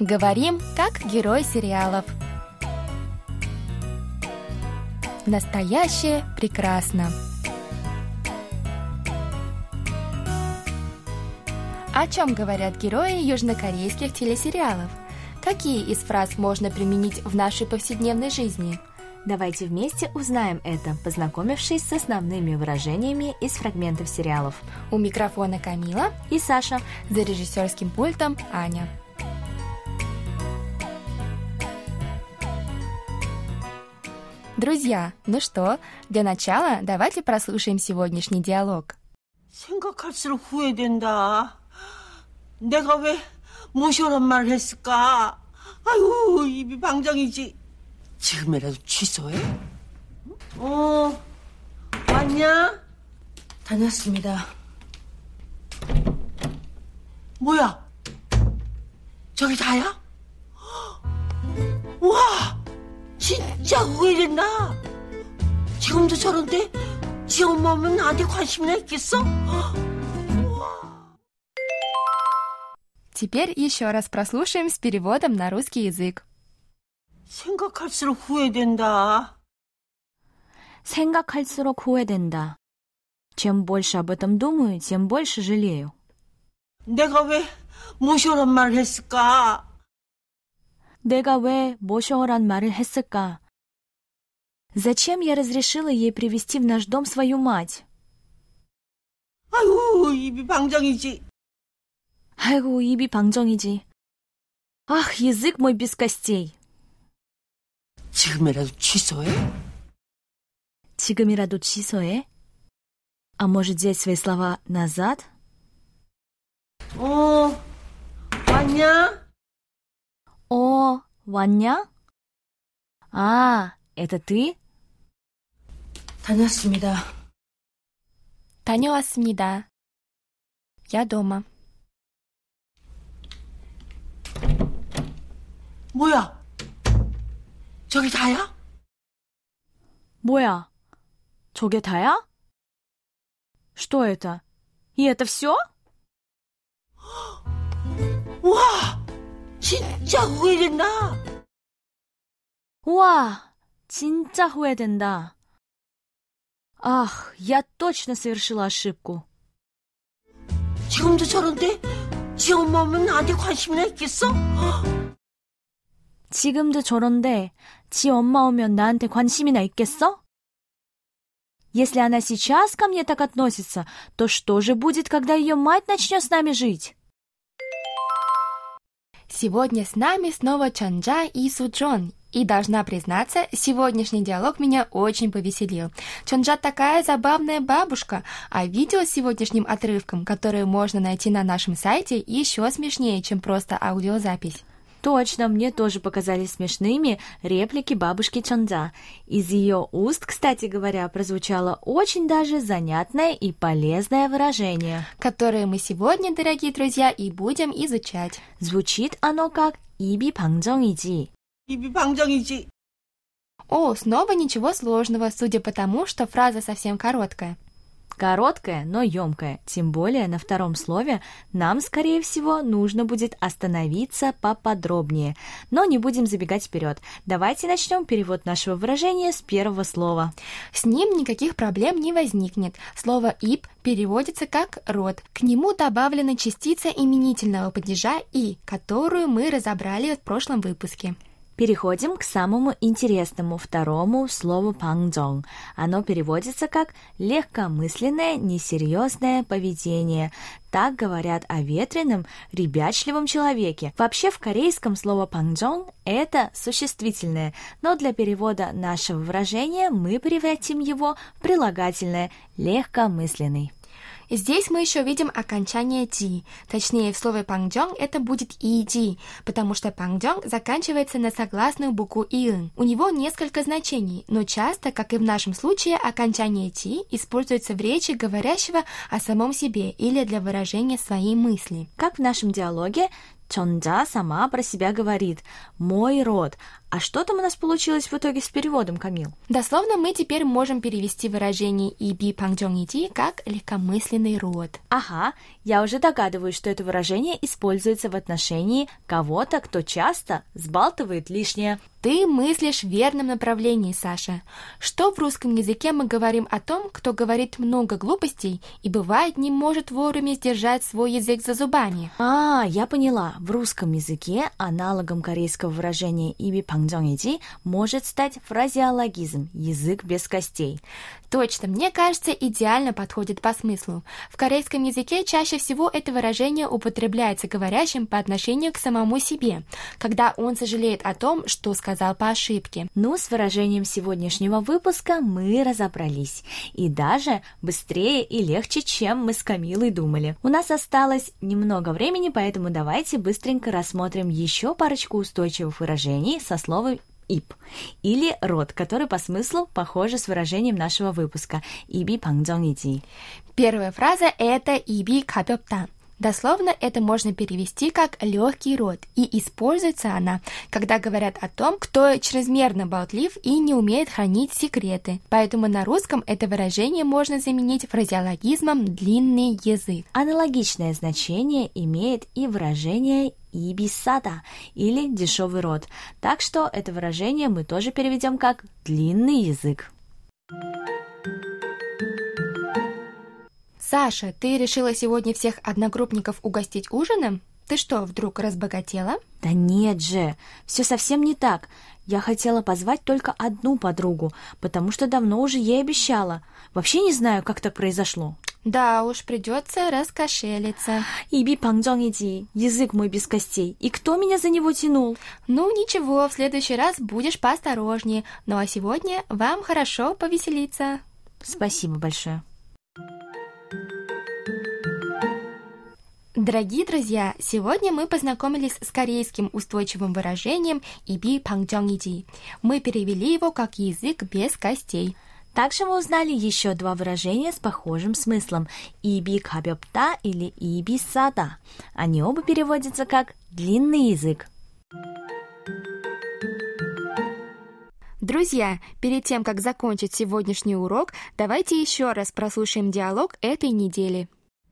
Говорим, как герой сериалов. Настоящее прекрасно. О чем говорят герои южнокорейских телесериалов? Какие из фраз можно применить в нашей повседневной жизни? Давайте вместе узнаем это, познакомившись с основными выражениями из фрагментов сериалов. У микрофона Камила и Саша. За режиссерским пультом Аня. Друзья, ну что, для начала давайте прослушаем сегодняшний диалог. 생각할수록 후회된다. 내가 왜 모셔란 말을 했을까? 아유, 입이 방정이지. 지금이라도 취소해? 어, 왔냐? 다녔습니다. 뭐야? 저기 다야? 와, 진짜 후회된다. 지금도 저런데 지 엄마 오면 나한테 관심이나 있겠어? Теперь еще раз прослушаем с переводом на русский язык. 생각할수록 후회된다. 생각할수록 후회된다. Чем больше об этом думаю, тем больше жалею. 내가 왜 모셔란 말을 했을까? 내가 왜 모셔란 말을 했을까? Зачем я разрешила ей привести в наш дом свою мать? 아유, 입이 방정이지. 아이고, 입이 방정이지. Ах, язык мой без костей. 지금이라도 취소해? 지금이라도 취소해? А может взять свои слова назад? 어, 왔냐? О, 왔냐? А, это ты? 다녔습니다. 다녀왔습니다. Я дома. 뭐야? 저기 다야? 뭐야? 저게 다야? Что это? И это все? 와, 진짜 후회된다. 우와, 진짜 후회된다. Ах, я точно совершила ошибку. 지금도 저런데 지 엄마 오면 나한테 관심이나 있겠어? 지금도 저런데 지 엄마 오면 나한테 관심이나 있겠어? Если она сейчас ко мне так относится, то что же будет, когда ее мать начнет с нами жить? Сегодня с нами снова Чанджа и Суджон. И должна признаться, сегодняшний диалог меня очень повеселил. Чонджа такая забавная бабушка, а видео с сегодняшним отрывком, которое можно найти на нашем сайте, еще смешнее, чем просто аудиозапись. Точно, мне тоже показались смешными реплики бабушки Чанза. Из ее уст, кстати говоря, прозвучало очень даже занятное и полезное выражение, которое мы сегодня, дорогие друзья, и будем изучать. Звучит оно как «입이 방정이지». «입이 방정이지». О, снова ничего сложного, судя по тому, что фраза совсем короткая. Короткая, но емкая. Тем более на втором слове нам, скорее всего, нужно будет остановиться поподробнее. Но не будем забегать вперед. Давайте начнем перевод нашего выражения с первого слова. С ним никаких проблем не возникнет. Слово «ип» переводится как «род». К нему добавлена частица именительного падежа «и», которую мы разобрали в прошлом выпуске. Переходим к самому интересному второму слову пангджонг. Оно переводится как легкомысленное, несерьезное поведение. Так говорят о ветреном, ребячливом человеке. Вообще в корейском слово пангджонг это существительное, но для перевода нашего выражения мы превратим его в прилагательное легкомысленный. Здесь мы еще видим окончание «ди». Точнее, в слове «пангджонг» это будет «иди», потому что «пангджонг» заканчивается на согласную букву «иын». У него несколько значений, но часто, как и в нашем случае, окончание «ти» используется в речи говорящего о самом себе или для выражения своей мысли. Как в нашем диалоге Чонджа сама про себя говорит «мой род», А что там у нас получилось в итоге с переводом, Камил? Дословно мы теперь можем перевести выражение «иби пангджонгиди» как «легкомысленный род». Ага, я уже догадываюсь, что это выражение используется в отношении кого-то, кто часто сбалтывает лишнее. Ты мыслишь в верном направлении, Саша. Что в русском языке мы говорим о том, кто говорит много глупостей и бывает не может вовремя сдержать свой язык за зубами? А, я поняла. В русском языке аналогом корейского выражения «иби пангджонгиди» может стать фразеологизм «язык без костей». Точно, мне кажется, идеально подходит по смыслу. В корейском языке чаще всего это выражение употребляется говорящим по отношению к самому себе, когда он сожалеет о том, что сказал по ошибке. Ну, с выражением сегодняшнего выпуска мы разобрались. И даже быстрее и легче, чем мы с Камилой думали. У нас осталось немного времени, поэтому давайте быстренько рассмотрим еще парочку устойчивых выражений со словом ИП или род, который по смыслу похоже с выражением нашего выпуска «иби пангджонгиди». Первая фраза – это «иби кабёпта». Дословно это можно перевести как легкий род, и используется она, когда говорят о том, кто чрезмерно болтлив и не умеет хранить секреты. Поэтому на русском это выражение можно заменить фразеологизмом длинный язык. Аналогичное значение имеет и выражение ибисада или дешевый род. Так что это выражение мы тоже переведем как длинный язык. Саша, ты решила сегодня всех одногруппников угостить ужином? Ты что, вдруг разбогатела? Да нет же, все совсем не так. Я хотела позвать только одну подругу, потому что давно уже ей обещала. Вообще не знаю, как так произошло. Да уж, придется раскошелиться. Иби пангджонгиди, язык мой без костей. И кто меня за него тянул? Ну ничего, в следующий раз будешь поосторожнее. Ну а сегодня вам хорошо повеселиться. Спасибо большое. Дорогие друзья, сегодня мы познакомились с корейским устойчивым выражением «иби пангджонгиди». Мы перевели его как «язык без костей». Также мы узнали еще два выражения с похожим смыслом «иби кабёпта» или «иби сада». Они оба переводятся как «длинный язык». Друзья, перед тем, как закончить сегодняшний урок, давайте еще раз прослушаем диалог этой недели.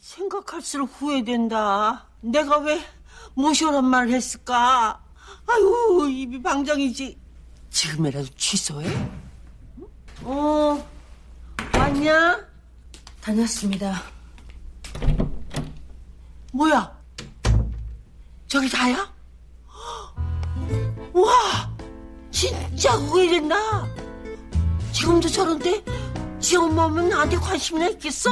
생각할수록 후회된다. 내가 왜 모셔란 말을 했을까? 아유, 입이 방정이지. 지금이라도 취소해? 어, 왔냐? 다녔습니다. 뭐야? 저기 다야? 와, 진짜 후회된다. 지금도 저런데 지 엄마 오면 나한테 관심이나 있겠어?